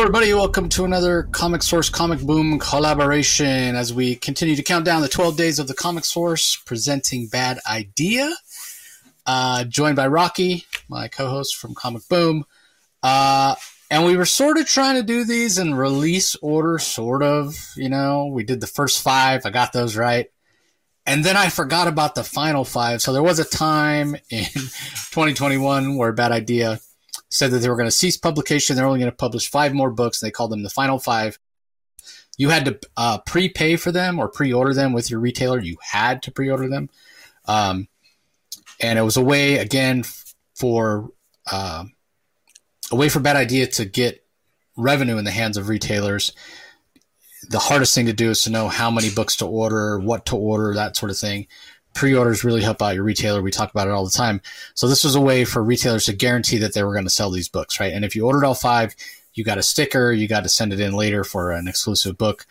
Everybody. Welcome to another Comic Source Comic Boom collaboration as we continue to count down the 12 days of the Comic Source presenting Bad Idea. Uh, joined by Rocky, my co host from Comic Boom. Uh, and we were sort of trying to do these in release order, sort of. You know, we did the first five, I got those right. And then I forgot about the final five. So there was a time in 2021 where Bad Idea said that they were going to cease publication. They're only going to publish five more books. And they called them the final five. You had to uh, prepay for them or pre-order them with your retailer. You had to pre-order them, um, and it was a way again for uh, a way for Bad Idea to get revenue in the hands of retailers. The hardest thing to do is to know how many books to order, what to order, that sort of thing pre-orders really help out your retailer. We talk about it all the time. So this was a way for retailers to guarantee that they were going to sell these books, right? And if you ordered all five, you got a sticker, you got to send it in later for an exclusive book.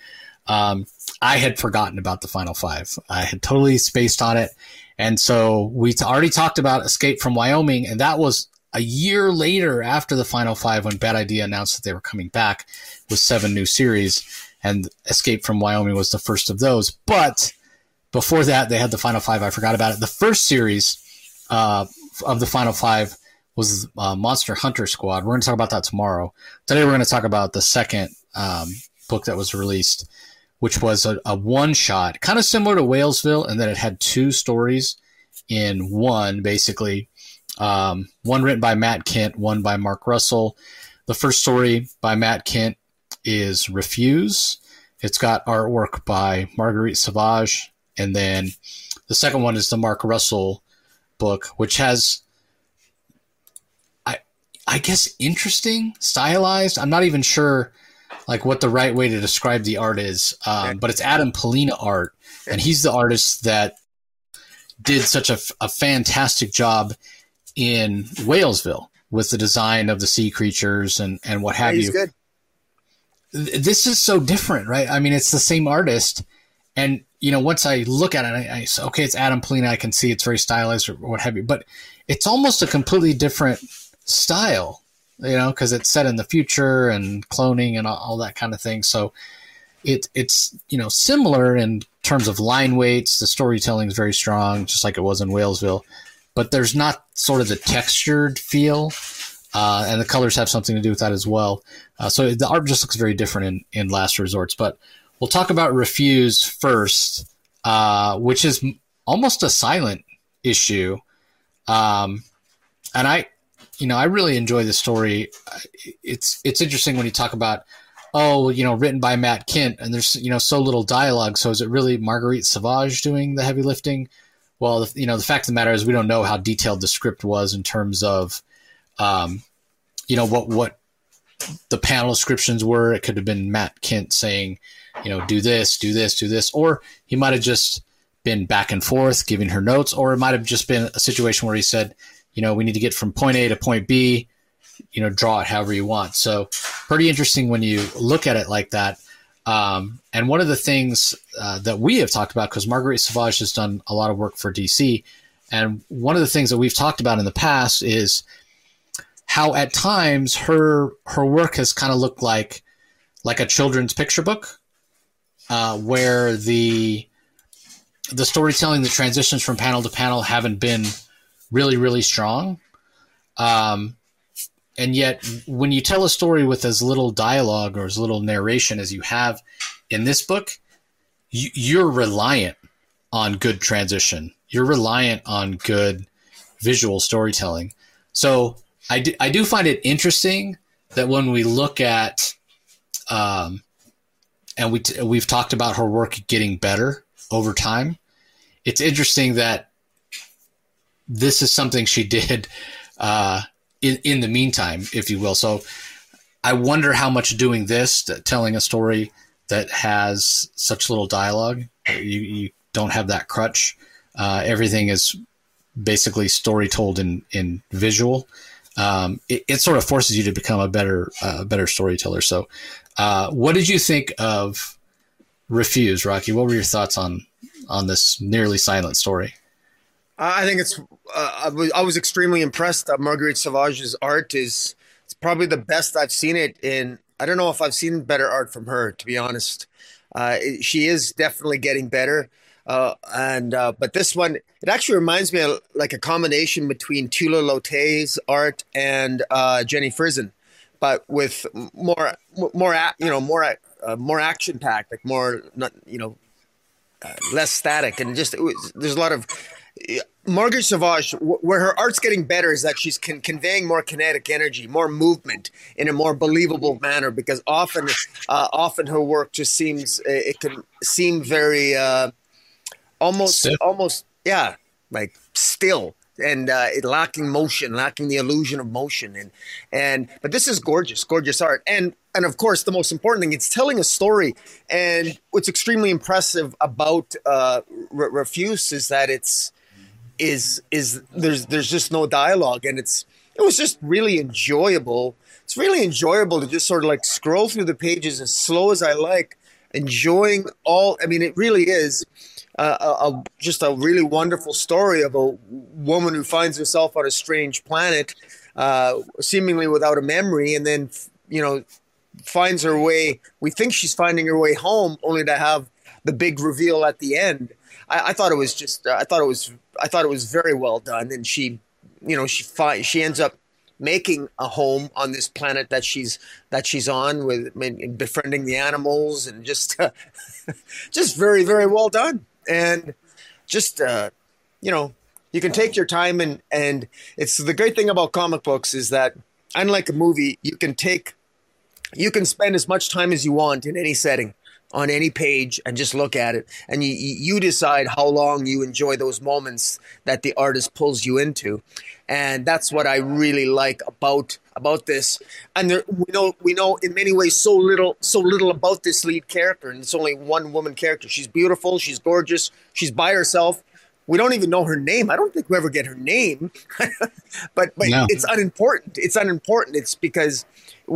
Um, I had forgotten about the final five. I had totally spaced on it. And so we t- already talked about Escape from Wyoming, and that was a year later after the final five when Bad Idea announced that they were coming back with seven new series. And Escape from Wyoming was the first of those. But before that, they had the Final Five. I forgot about it. The first series uh, of the Final Five was uh, Monster Hunter Squad. We're going to talk about that tomorrow. Today, we're going to talk about the second um, book that was released, which was a, a one shot, kind of similar to Whalesville, and that it had two stories in one, basically. Um, one written by Matt Kindt, one by Mark Russell. The first story by Matt Kindt is Refuse. It's got artwork by Marguerite Sauvage and then the second one is the Mark Russell book, which has, I, I guess, interesting, stylized. I'm not even sure, like, what the right way to describe the art is, um, but it's Adam Pollina art, and he's the artist that did such a, a fantastic job in Whalesville with the design of the sea creatures and, and what have yeah, you. Good. This is so different, right? I mean, it's the same artist, and you know, once I look at it, I, I say, okay, it's Adam Pollina. I can see it's very stylized or what have you, but it's almost a completely different style, you know, because it's set in the future and cloning and all, all, that kind of thing. So it it's you know similar in terms of line weights. The storytelling is very strong, just like it was in Whalesville, but there's not sort of the textured feel. Uh, and the colors have something to do with that as well. Uh, so the art just looks very different in, in Last Resorts. But We'll talk about Refuse first, uh, which is almost a silent issue. Um, and I, you know, I really enjoy the story. It's it's interesting when you talk about, oh, you know, written by Matt Kindt, and there's you know so little dialogue. So is it really Marguerite Sauvage doing the heavy lifting? Well, you know, the fact of the matter is we don't know how detailed the script was in terms of, um, you know, what what the panel descriptions were. It could have been Matt Kindt saying, you know, do this, do this, do this, or he might have just been back and forth giving her notes, or it might have just been a situation where he said, you know, we need to get from point A to point B, you know, draw it however you want. So pretty interesting when you look at it like that. Um, and one of the things uh, that we have talked about, because Marguerite Sauvage has done a lot of work for DC, and one of the things that we've talked about in the past is how at times her her work has kind of looked like like a children's picture book uh, where the the storytelling, the transitions from panel to panel haven't been really, really strong. Um, and yet, when you tell a story with as little dialogue or as little narration as you have in this book, you, you're reliant on good transition. You're reliant on good visual storytelling. So I do, I do find it interesting that when we look at um, and we t- we've talked about her work getting better over time. It's interesting that this is something she did uh, in in the meantime, if you will. So I wonder how much doing this, telling a story that has such little dialogue, you you don't have that crutch. Uh, everything is basically story told in in visual. Um, it, it, sort of forces you to become a better uh, better storyteller. So uh, what did you think of Refuse, Rocky? What were your thoughts on on this nearly silent story? I think it's. Uh, I, was, I was extremely impressed. that Marguerite Sauvage's art is it's probably the best I've seen it in I don't know if I've seen better art from her, to be honest. Uh, she is definitely getting better. Uh, and uh, but this one, it actually reminds me of like a combination between Tula Lotay's art and uh, Jenny Frison, but with more, more, you know, more, uh, more action packed, like more, not, you know, uh, less static, and just was, there's a lot of Margaret Sauvage, where her art's getting better is that she's con- conveying more kinetic energy, more movement in a more believable manner. Because often, uh, often her work just seems it can seem very uh, almost, still. almost yeah, like still and uh, lacking motion, lacking the illusion of motion. And and but this is gorgeous, gorgeous art. And and of course, the most important thing, it's telling a story. And what's extremely impressive about uh, Refuse is that it's is is there's there's just no dialogue and it's it was just really enjoyable. It's really enjoyable to just sort of like scroll through the pages as slow as I like, enjoying all. I mean, it really is a, a, just a really wonderful story of a woman who finds herself on a strange planet, uh, seemingly without a memory, and then you know finds her way. We think she's finding her way home, only to have the big reveal at the end. I, I thought it was just. I thought it was. I thought it was very well done, and she, you know, she fi- she ends up making a home on this planet that she's that she's on with befriending the animals and just uh, just very very well done and just uh, you know you can take your time and and it's the great thing about comic books is that unlike a movie you can take you can spend as much time as you want in any setting on any page and just look at it. And you you decide how long you enjoy those moments that the artist pulls you into. And that's what I really like about about this. And there, we know we know in many ways so little so little about this lead character. And it's only one woman character. She's beautiful. She's gorgeous. She's by herself we don't even know her name. I don't think we ever get her name, but but no. it's unimportant. It's unimportant. It's because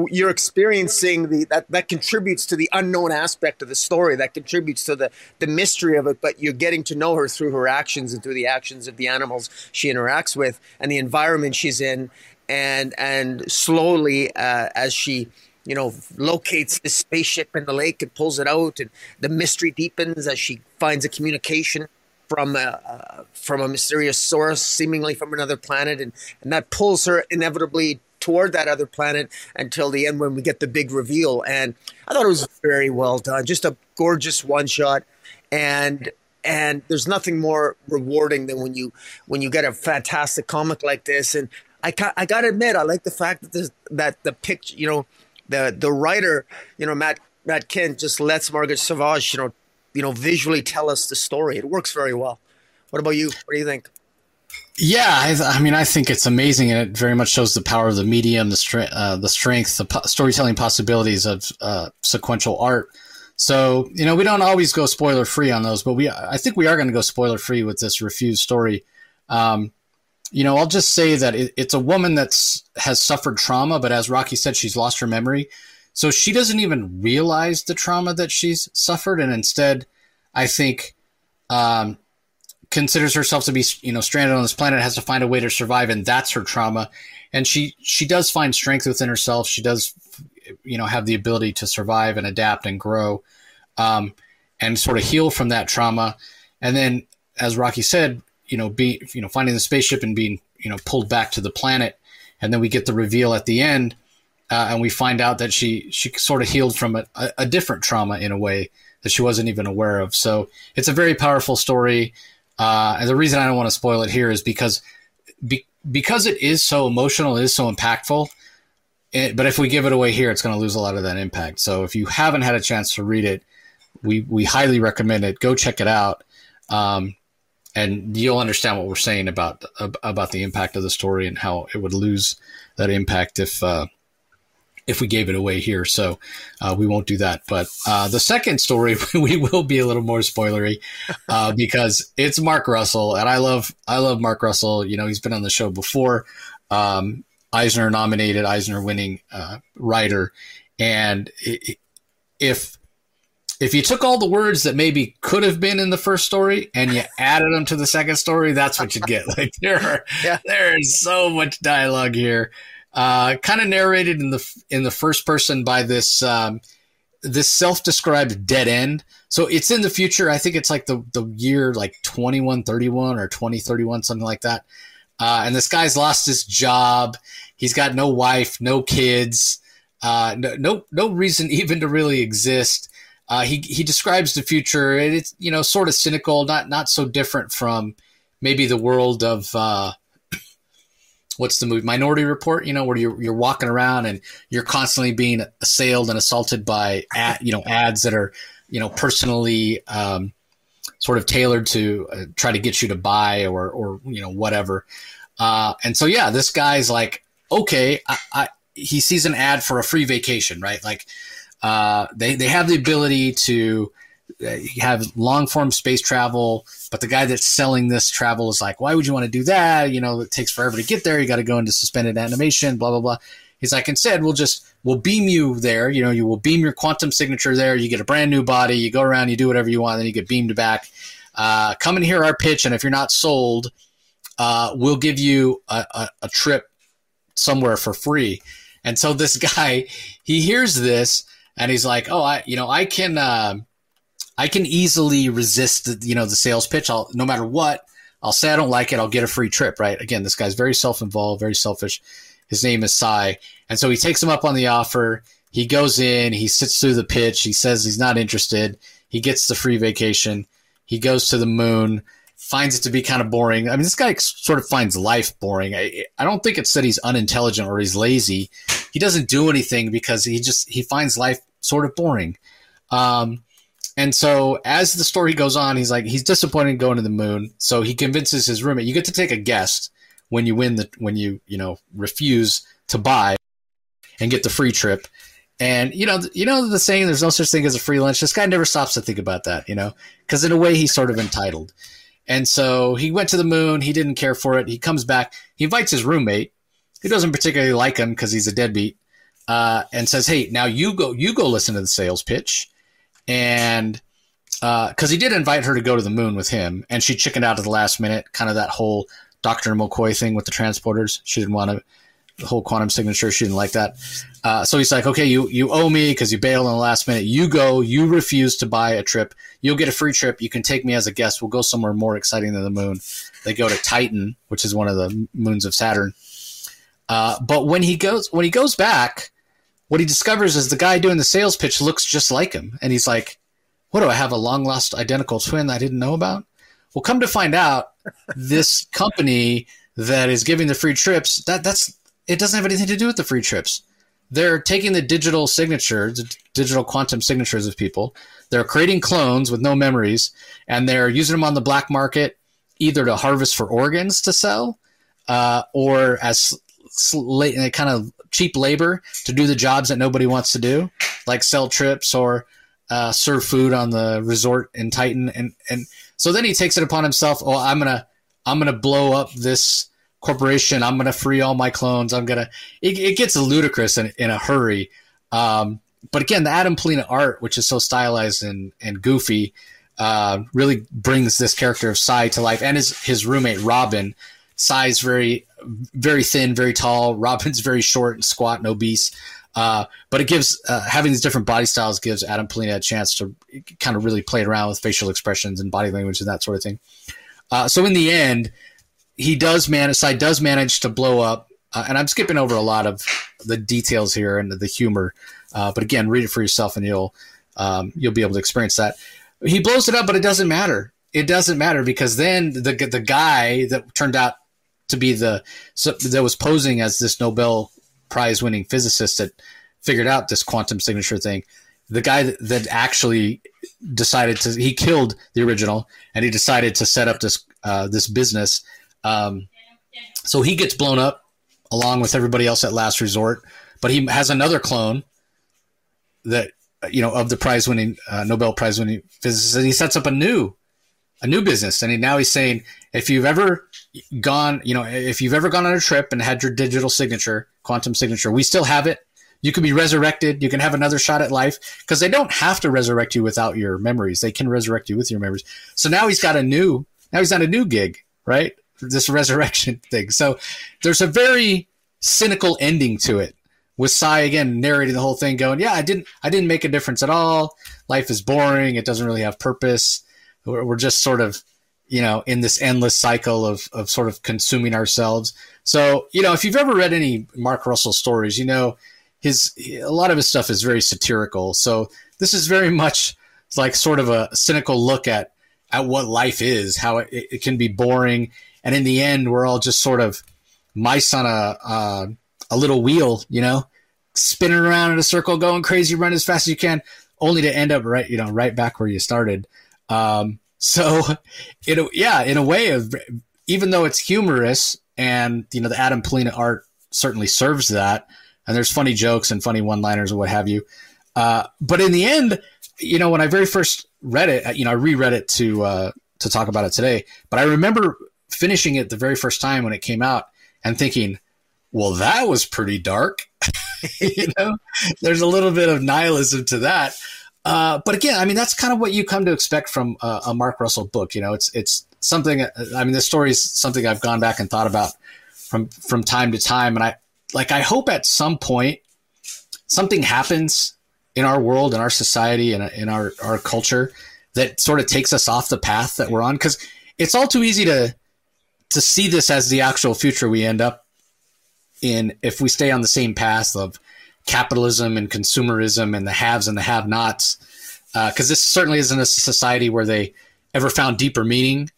you're experiencing the that that contributes to the unknown aspect of the story that contributes to the the mystery of it but you're getting to know her through her actions and through the actions of the animals she interacts with and the environment she's in and and slowly uh, as she you know locates the spaceship in the lake and pulls it out and the mystery deepens as she finds a communication from a, from a mysterious source seemingly from another planet and and that pulls her inevitably toward that other planet until the end when we get the big reveal. And I thought it was very well done. Just a gorgeous one shot. And and there's nothing more rewarding than when you when you get a fantastic comic like this. And I I gotta admit, I like the fact that that the picture, you know, the the writer, you know, Matt Matt Kindt just lets Margaret Savage, you know, you know, visually tell us the story. It works very well. What about you? What do you think? Yeah, I, I, mean, I think it's amazing, and it very much shows the power of the medium, the strength, uh, the strength, the po- storytelling possibilities of uh, sequential art. So, you know, we don't always go spoiler free on those, but we, I think we are going to go spoiler free with this refused story. Um, you know, I'll just say that it, it's a woman that's has suffered trauma, but as Rocky said, she's lost her memory, so she doesn't even realize the trauma that she's suffered, and instead, I think. Um, considers herself to be you know stranded on this planet has to find a way to survive and that's her trauma. And she she does find strength within herself. She does you know have the ability to survive and adapt and grow um, and sort of heal from that trauma. And then as rocky said you know be you know finding the spaceship and being you know pulled back to the planet. And then we get the reveal at the end uh, and we find out that she she sort of healed from a, a different trauma in a way that she wasn't even aware of so it's a very powerful story uh, and the reason I don't want to spoil it here is because be, because it is so emotional, it is so impactful. It, but if we give it away here, it's going to lose a lot of that impact. So if you haven't had a chance to read it, we we highly recommend it. Go check it out, um, and you'll understand what we're saying about about the impact of the story and how it would lose that impact if uh, if we gave it away here. So uh, we won't do that. But uh, the second story, we will be a little more spoilery uh, because it's Mark Russell, and I love I love Mark Russell. You know, he's been on the show before, um, Eisner nominated, Eisner winning uh, writer, and if if you took all the words that maybe could have been in the first story and you added them to the second story, that's what you get. Like there, are, yeah. there is so much dialogue here uh, kind of narrated in the in the first person by this um, this self-described dead end. So it's in the future. I think it's like the the year like 2131 or 2031 something like that. Uh, and this guy's lost his job. He's got no wife, no kids, uh, no, no no reason even to really exist. Uh, he he describes the future. It's you know sort of cynical, not not so different from maybe the world of uh, what's the movie Minority Report? You know, where you're you're walking around and you're constantly being assailed and assaulted by you know ads that are you know personally um, sort of tailored to uh, try to get you to buy or or you know whatever. Uh, and so yeah, this guy's like, okay, I, I, he sees an ad for a free vacation, right? Like uh, they they have the ability to uh, have long form space travel, but the guy that's selling this travel is like, why would you want to do that? You know, it takes forever to get there. You got to go into suspended animation, blah, blah, blah. He's like, instead, we'll just, we'll beam you there. You know, you will beam your quantum signature there. You get a brand new body. You go around, you do whatever you want, then you get beamed back. Uh, come and hear our pitch. And if you're not sold, uh, we'll give you a, a, a trip somewhere for free. And so this guy, he hears this and he's like, oh, I, you know, I can, uh, I can easily resist, the, you know, the sales pitch. I'll no matter what, I'll say I don't like it. I'll get a free trip. Right? Again, this guy's very self-involved, very selfish. His name is Sai, and so he takes him up on the offer. He goes in. He sits through the pitch. He says he's not interested. He gets the free vacation. He goes to the moon. Finds it to be kind of boring. I mean, this guy sort of finds life boring. I, I don't think it's that he's unintelligent or he's lazy. He doesn't do anything because he just he finds life sort of boring. Um, and so as the story goes on, he's like he's disappointed going to the moon. So he convinces his roommate. You get to take a guest when you win the when you you know refuse to buy and get the free trip. And you know you know the saying there's no such thing as a free lunch. This guy never stops to think about that, you know, because in a way he's sort of entitled. And so he went to the moon. He didn't care for it. He comes back. He invites his roommate, who doesn't particularly like him because he's a deadbeat, uh, and says, "Hey, now you go you go listen to the sales pitch." And uh because uh, he did invite her to go to the moon with him, and she chickened out at the last minute, kind of that whole Doctor McCoy thing with the transporters. She didn't want to the whole quantum signature. She didn't like that. Uh, so he's like, okay, you you owe me because you bailed in the last minute. You go. You refuse to buy a trip. You'll get a free trip. You can take me as a guest. We'll go somewhere more exciting than the moon. They go to Titan, which is one of the moons of Saturn. Uh, but when he goes when he goes back, what he discovers is the guy doing the sales pitch looks just like him. And he's like, What do I have? A long lost identical twin I didn't know about? Well, come to find out, this company that is giving the free trips, that that's it doesn't have anything to do with the free trips. They're taking the digital signatures, digital quantum signatures of people. They're creating clones with no memories, and they're using them on the black market either to harvest for organs to sell, uh, or as late, and they kind of cheap labor to do the jobs that nobody wants to do, like sell trips or uh, serve food on the resort in Titan. And and so then he takes it upon himself. Oh, I'm gonna I'm gonna blow up this corporation. I'm gonna free all my clones. I'm gonna. It, it gets ludicrous in in a hurry. Um, but again, the Adam Pollina art, which is so stylized and and goofy. Uh, really brings this character of Sai to life, and his his roommate Robin. Sai's very very thin, very tall. Robin's very short and squat and obese. Uh, but it gives uh, having these different body styles gives Adam Pollina a chance to kind of really play around with facial expressions and body language and that sort of thing. Uh, so in the end, he does manage. Sai does manage to blow up, uh, and I'm skipping over a lot of the details here and the humor. Uh, but again, read it for yourself, and you'll um, you'll be able to experience that. He blows it up, but it doesn't matter. It doesn't matter because then the the guy that turned out to be the that was posing as this Nobel Prize winning physicist that figured out this quantum signature thing. The guy that, that actually decided to he killed the original and he decided to set up this uh, this business. Um, so he gets blown up along with everybody else at Last Resort, but he has another clone that you know of the prize winning uh, Nobel Prize winning physicist, and he sets up a new a new business. And now he's saying if you've ever gone, you know, if you've ever gone on a trip and had your digital signature, quantum signature, we still have it. You can be resurrected. You can have another shot at life because they don't have to resurrect you without your memories. They can resurrect you with your memories. So now he's got a new, now he's on a new gig, right? This resurrection thing. So there's a very cynical ending to it. With Cy again narrating the whole thing, going, "Yeah, I didn't, I didn't make a difference at all. Life is boring. It doesn't really have purpose. We're, we're just sort of, you know, in this endless cycle of of sort of consuming ourselves." So, you know, if you've ever read any Mark Russell stories, you know, his a lot of his stuff is very satirical. So this is very much like sort of a cynical look at at what life is, how it, it can be boring, and in the end, we're all just sort of mice on a uh, a little wheel, you know, spinning around in a circle, going crazy, run as fast as you can, only to end up right, you know, right back where you started. Um, so, it, yeah, in a way, of even though it's humorous, and you know, the Adam Pollina art certainly serves that, and there's funny jokes and funny one-liners and what have you. Uh, but in the end, you know, when I very first read it, you know, I reread it to uh, to talk about it today. But I remember finishing it the very first time when it came out and thinking, well, that was pretty dark. you know, there's a little bit of nihilism to that. Uh, but again, I mean, that's kind of what you come to expect from a, a Mark Russell book. You know, it's it's something. I mean, this story is something I've gone back and thought about from from time to time, and I like I hope at some point something happens in our world, in our society, and in, in our our culture that sort of takes us off the path that we're on because it's all too easy to to see this as the actual future we end up in if we stay on the same path of capitalism and consumerism and the haves and the have-nots because uh, this certainly isn't a society where they ever found deeper meaning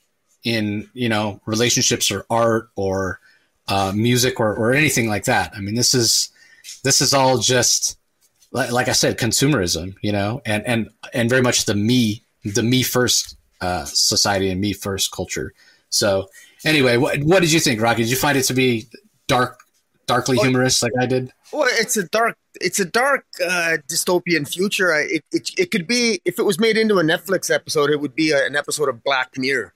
in you know relationships or art or uh, music or, or anything like that. I mean this is this is all just like, like i said consumerism you know and and and very much the me the me first uh, society and me first culture. So anyway what, what did you think rocky? Did you find it to be dark darkly humorous like I did? Well, it's a dark, it's a dark uh, dystopian future. It, it, it could be if it was made into a Netflix episode, it would be a, an episode of Black Mirror.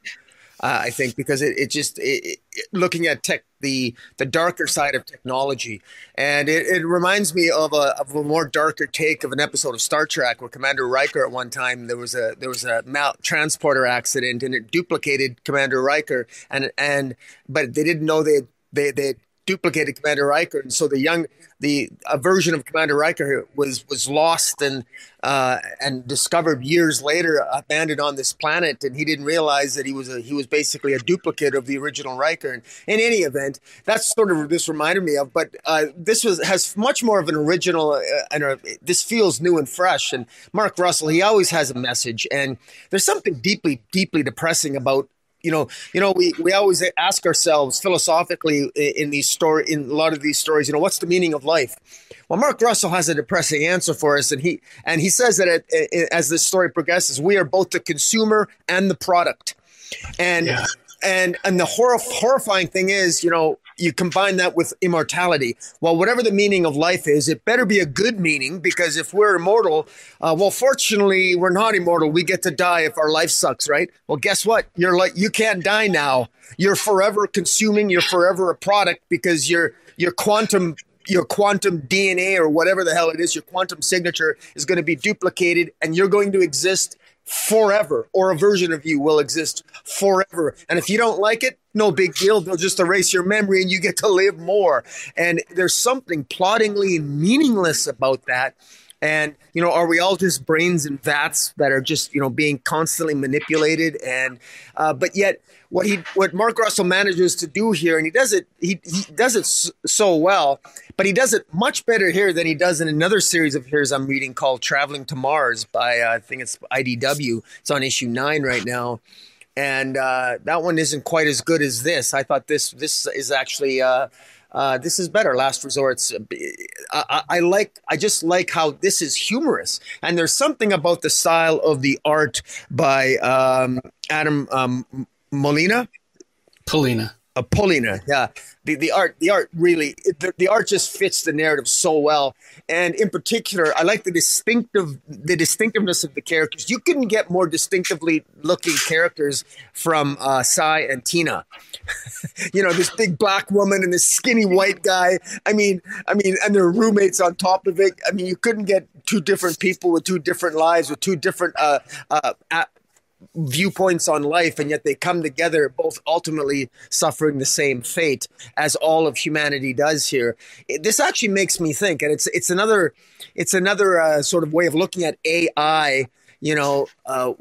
Uh, I think because it, it just it, it, looking at tech the the darker side of technology, and it, it reminds me of a of a more darker take of an episode of Star Trek where Commander Riker at one time there was a there was a mal- transporter accident and it duplicated Commander Riker and and but they didn't know they they they duplicated Commander Riker, and so the young the a version of Commander Riker was was lost and uh, and discovered years later, abandoned on this planet, and he didn't realize that he was a he was basically a duplicate of the original Riker. And in any event, that's sort of this reminded me of. But uh, this was has much more of an original, uh, and a, this feels new and fresh. And Mark Russell, he always has a message, and there's something deeply deeply depressing about you know, you know, we, we always ask ourselves philosophically in these story in a lot of these stories, you know, what's the meaning of life? Well, Mark Russell has a depressing answer for us, and he and he says that it, it, as this story progresses, we are both the consumer and the product, and yeah. and and the horror, horrifying thing is, you know, you combine that with immortality. Well, whatever the meaning of life is, it better be a good meaning because if we're immortal, uh, well, fortunately, we're not immortal. We get to die if our life sucks, right? Well, guess what? You're like you can't die now. You're forever consuming. You're forever a product because your your quantum your quantum DNA or whatever the hell it is, your quantum signature is going to be duplicated, and you're going to exist forever, or a version of you will exist forever. And if you don't like it, no big deal. They'll just erase your memory and you get to live more. And there's something ploddingly meaningless about that. And, you know, are we all just brains and vats that are just, you know, being constantly manipulated? And, uh, but yet, what he, what Mark Russell manages to do here, and he does it, he, he does it so well, but he does it much better here than he does in another series of his I'm reading called Traveling to Mars by, uh, I think it's IDW. It's on issue nine right now and uh, that one isn't quite as good as this. I thought this this is actually uh, uh, this is better. Last Resorts. Uh, I, I, like. I just like how this is humorous, and there's something about the style of the art by um, Adam um, Molina. Pollina. Uh, Pollina, yeah. The the art the art really the, the art just fits the narrative so well, and in particular, I like the distinctive the distinctiveness of the characters. You couldn't get more distinctively looking characters from uh, Cy and Tina. you know, this big black woman and this skinny white guy. I mean, I mean, and their roommates on top of it. I mean, you couldn't get two different people with two different lives with two different uh, uh, viewpoints on life, and yet they come together, both ultimately suffering the same fate as all of humanity does here. This actually makes me think, and it's it's another it's another uh, sort of way of looking at AI. You know. Uh,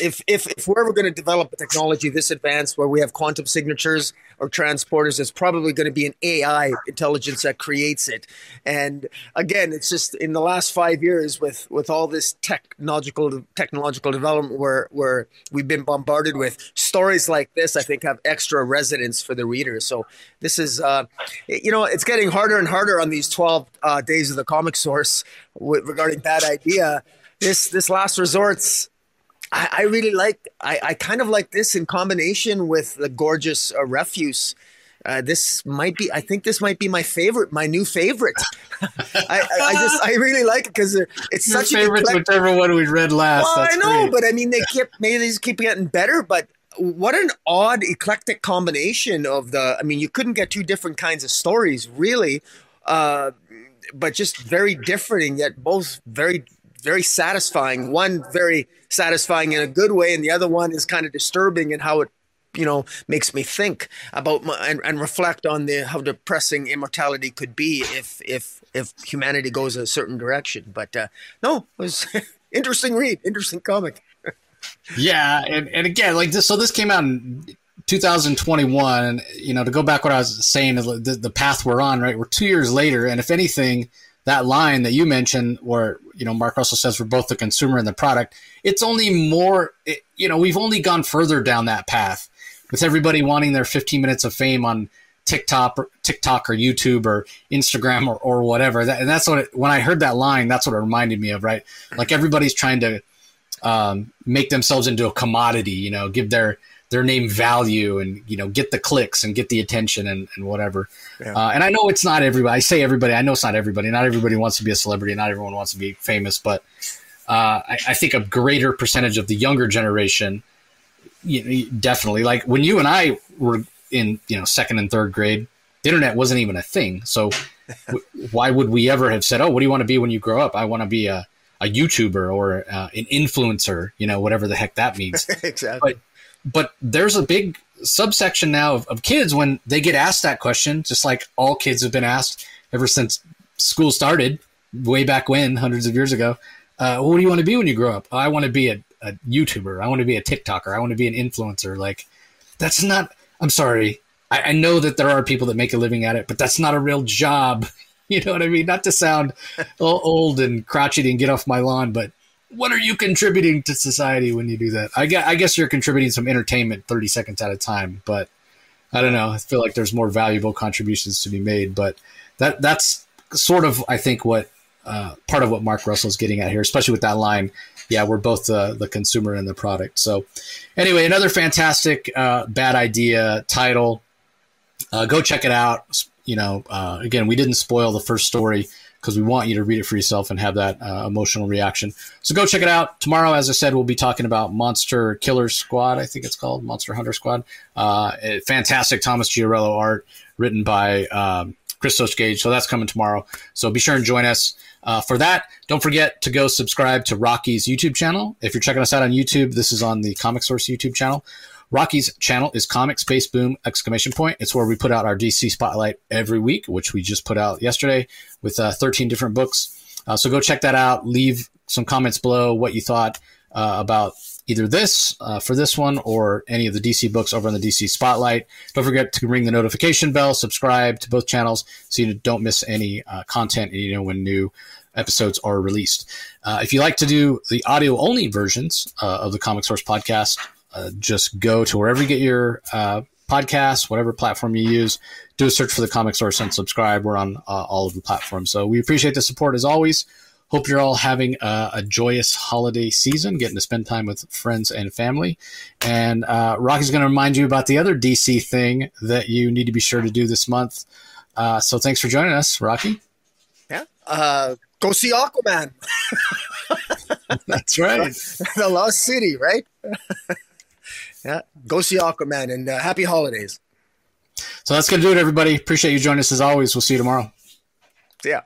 if if if we're ever going to develop a technology this advanced where we have quantum signatures or transporters, it's probably going to be an AI intelligence that creates it. And again, it's just in the last five years with with all this technological technological development where where we've been bombarded with stories like this, I think have extra resonance for the reader. So this is uh, you know it's getting harder and harder on these twelve uh, days of the comic source regarding bad idea. This this last resort's I, I really like. I, I, kind of like this in combination with the gorgeous uh, refuse. Uh, this might be. I think this might be my favorite, my new favorite. I, I, I, just, I really like it because it's Your such favorite, a whichever one we read last. Well, I know, great. but I mean, they keep maybe they just keep getting better. But what an odd, eclectic combination of the. I mean, you couldn't get two different kinds of stories, really, uh, but just very different and yet both very very satisfying. One very satisfying in a good way, and the other one is kind of disturbing in how it, you know, makes me think about my, and, and reflect on the how depressing immortality could be if if if humanity goes a certain direction. But uh, no, it was interesting read, interesting comic. Yeah, and, and again, like this. So this came out in 2021. And, you know, to go back what I was saying, the, the path we're on, right? We're two years later, and if anything, that line that you mentioned, where you know Mark Russell says we're both the consumer and the product, it's only more. It, you know, we've only gone further down that path with everybody wanting their 15 minutes of fame on TikTok, or, TikTok or YouTube or Instagram or, or whatever. That, and that's what it, when I heard that line, that's what it reminded me of, right? Like everybody's trying to um, make themselves into a commodity, you know, give their their name value and you know get the clicks and get the attention and, and whatever. Yeah. Uh, and I know it's not everybody. I say everybody. I know it's not everybody. Not everybody wants to be a celebrity. Not everyone wants to be famous. But uh, I, I, think a greater percentage of the younger generation, you know, definitely. Like when you and I were in you know second and third grade, the internet wasn't even a thing. So w- why would we ever have said, "Oh, what do you want to be when you grow up?" I want to be a a YouTuber or uh, an influencer, you know, whatever the heck that means. exactly. But but there's a big subsection now of, of, kids when they get asked that question, just like all kids have been asked ever since school started, way back when, hundreds of years ago. Uh, what do you want to be when you grow up? I want to be a, a YouTuber. I want to be a TikToker. I want to be an influencer. Like, that's not. I'm sorry. I, I know that there are people that make a living at it, but that's not a real job. You know what I mean? Not to sound old and crotchety and get off my lawn, but what are you contributing to society when you do that? I guess, I guess you're contributing some entertainment 30 seconds at a time, but I don't know. I feel like there's more valuable contributions to be made, but that that's sort of I think what uh, part of what Mark Russell's getting at here, especially with that line. Yeah, we're both the the consumer and the product. So, anyway, another fantastic uh, bad idea title. Uh, go check it out. You know, uh, again, we didn't spoil the first story because we want you to read it for yourself and have that uh, emotional reaction. So go check it out. Tomorrow, as I said, we'll be talking about Monster Killer Squad, I think it's called, Monster Hunter Squad. Uh, fantastic Thomas Giorello art written by um, Christos Gage. So that's coming tomorrow. So be sure and join us uh, for that. Don't forget to go subscribe to Rocky's YouTube channel. If you're checking us out on YouTube, this is on the Comic Source YouTube channel. Rocky's channel is Comic Space Boom exclamation point. It's where we put out our DC spotlight every week, which we just put out yesterday with uh, 13 different books. Uh, so go check that out. Leave some comments below what you thought uh, about either this uh, for this one or any of the DC books over on the DC Spotlight. Don't forget to ring the notification bell, subscribe to both channels so you don't miss any uh, content and you know when new episodes are released. Uh, if you like to do the audio only versions of the Comic Source podcast, uh, just go to wherever you get your uh, podcasts, whatever platform you use, do a search for the Comic Source and subscribe. We're on uh, all of the platforms. So we appreciate the support as always. Hope you're all having a, a, joyous holiday season, getting to spend time with friends and family. And uh, Rocky's going to remind you about the other DC thing that you need to be sure to do this month. Uh, so thanks for joining us, Rocky. Yeah. Uh, go see Aquaman. That's right. the Lost City, right? Yeah. Go see Aquaman and uh, happy holidays. So that's going to do it, everybody. Appreciate you joining us as always. We'll see you tomorrow. Yeah.